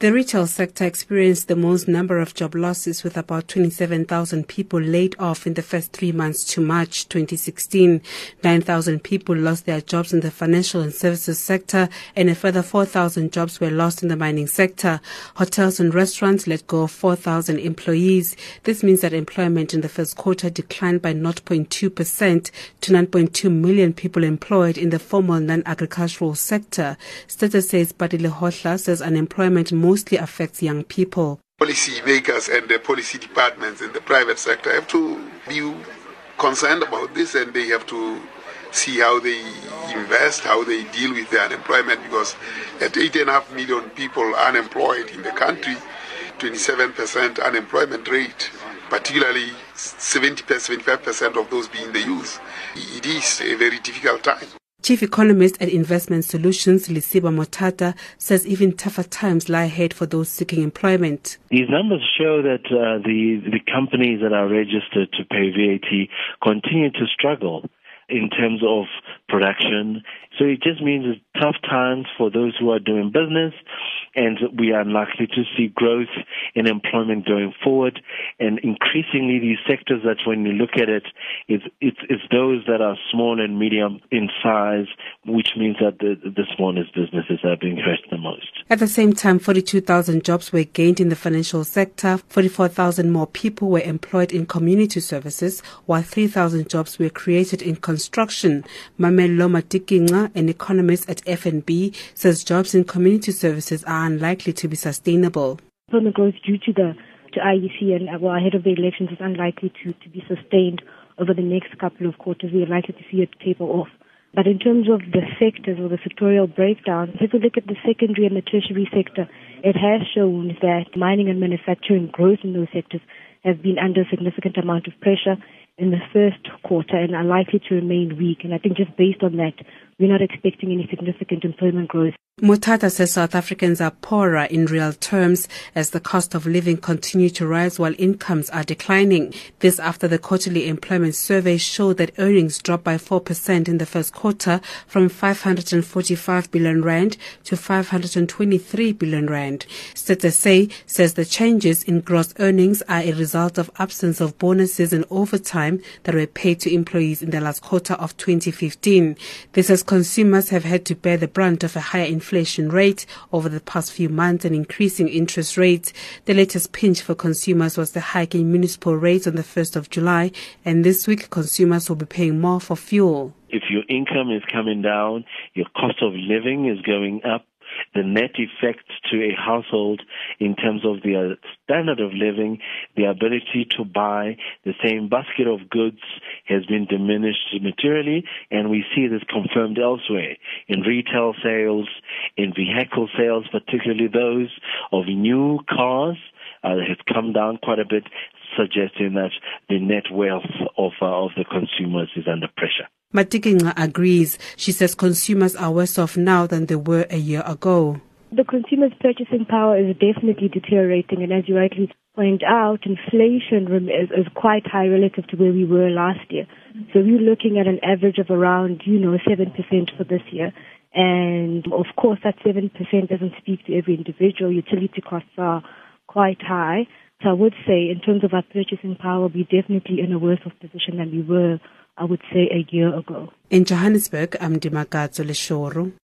The retail sector experienced the most number of job losses with about 27,000 people laid off in the first three months to March 2016. 9,000 people lost their jobs in the financial and services sector and a further 4,000 jobs were lost in the mining sector. Hotels and restaurants let go of 4,000 employees. This means that employment in the first quarter declined by 0.2% to 9.2 million people employed in the formal non-agricultural sector. Stats SA's Pali Lehohla says unemployment mostly affects young people. Policy makers and the policy departments in the private sector have to be concerned about this and they have to see how they invest, how they deal with the unemployment because at 8.5 million people unemployed in the country, 27% unemployment rate, particularly 70 75% of those being the youth, it is a very difficult time. Chief Economist at Investment Solutions, Lesiba Mothata, says even tougher times lie ahead for those seeking employment. These numbers show that uh, the, the companies that are registered to pay VAT continue to struggle in terms of production. So it just means it's tough times for those who are doing business and we are likely to see growth in employment going forward. And increasingly, these sectors that when you look at it, it's, it's, it's those that are small and medium in size, which means that the, the smallest businesses are being hurt the most. At the same time, 42,000 jobs were gained in the financial sector, 44,000 more people were employed in community services, while 3,000 jobs were created in construction. Mamello Matikinca, an economist at FNB, says jobs in community services are unlikely to be sustainable. Employment growth due to the to IEC and uh, well, ahead of the elections is unlikely to, to be sustained over the next couple of quarters. We are likely to see it taper off. But in terms of the sectors or the sectorial breakdown, if we look at the secondary and the tertiary sector, it has shown that mining and manufacturing growth in those sectors has been under a significant amount of pressure in the first quarter and are likely to remain weak. And I think just based on that, we're not expecting any significant employment growth. Mothata says South Africans are poorer in real terms as the cost of living continue to rise while incomes are declining. This after the quarterly employment survey showed that earnings dropped by 4% in the first quarter from 545 billion rand to 523 billion rand. State says the changes in gross earnings are a result of absence of bonuses and overtime that were paid to employees in the last quarter of 2015. This as consumers have had to bear the brunt of a higher inflation rate over the past few months and increasing interest rates. The latest pinch for consumers was the hike in municipal rates on the 1st of July, and this week consumers will be paying more for fuel. If your income is coming down, your cost of living is going up, the net effect to a household in terms of their standard of living, the ability to buy the same basket of goods has been diminished materially, and we see this confirmed elsewhere in retail sales, in vehicle sales, particularly those of new cars. Uh, has come down quite a bit, suggesting that the net wealth of, uh, of the consumers is under pressure. Matikinca agrees. She says consumers are worse off now than they were a year ago. The consumer's purchasing power is definitely deteriorating, and as you rightly point out, inflation is, is quite high relative to where we were last year. So we're looking at an average of around, you know, 7% for this year. And of course, that 7% doesn't speak to every individual. Utility costs are quite high. So I would say, in terms of our purchasing power, we're definitely in a worse off position than we were, I would say, a year ago. In Johannesburg, I'm Dimakatso Leshoro.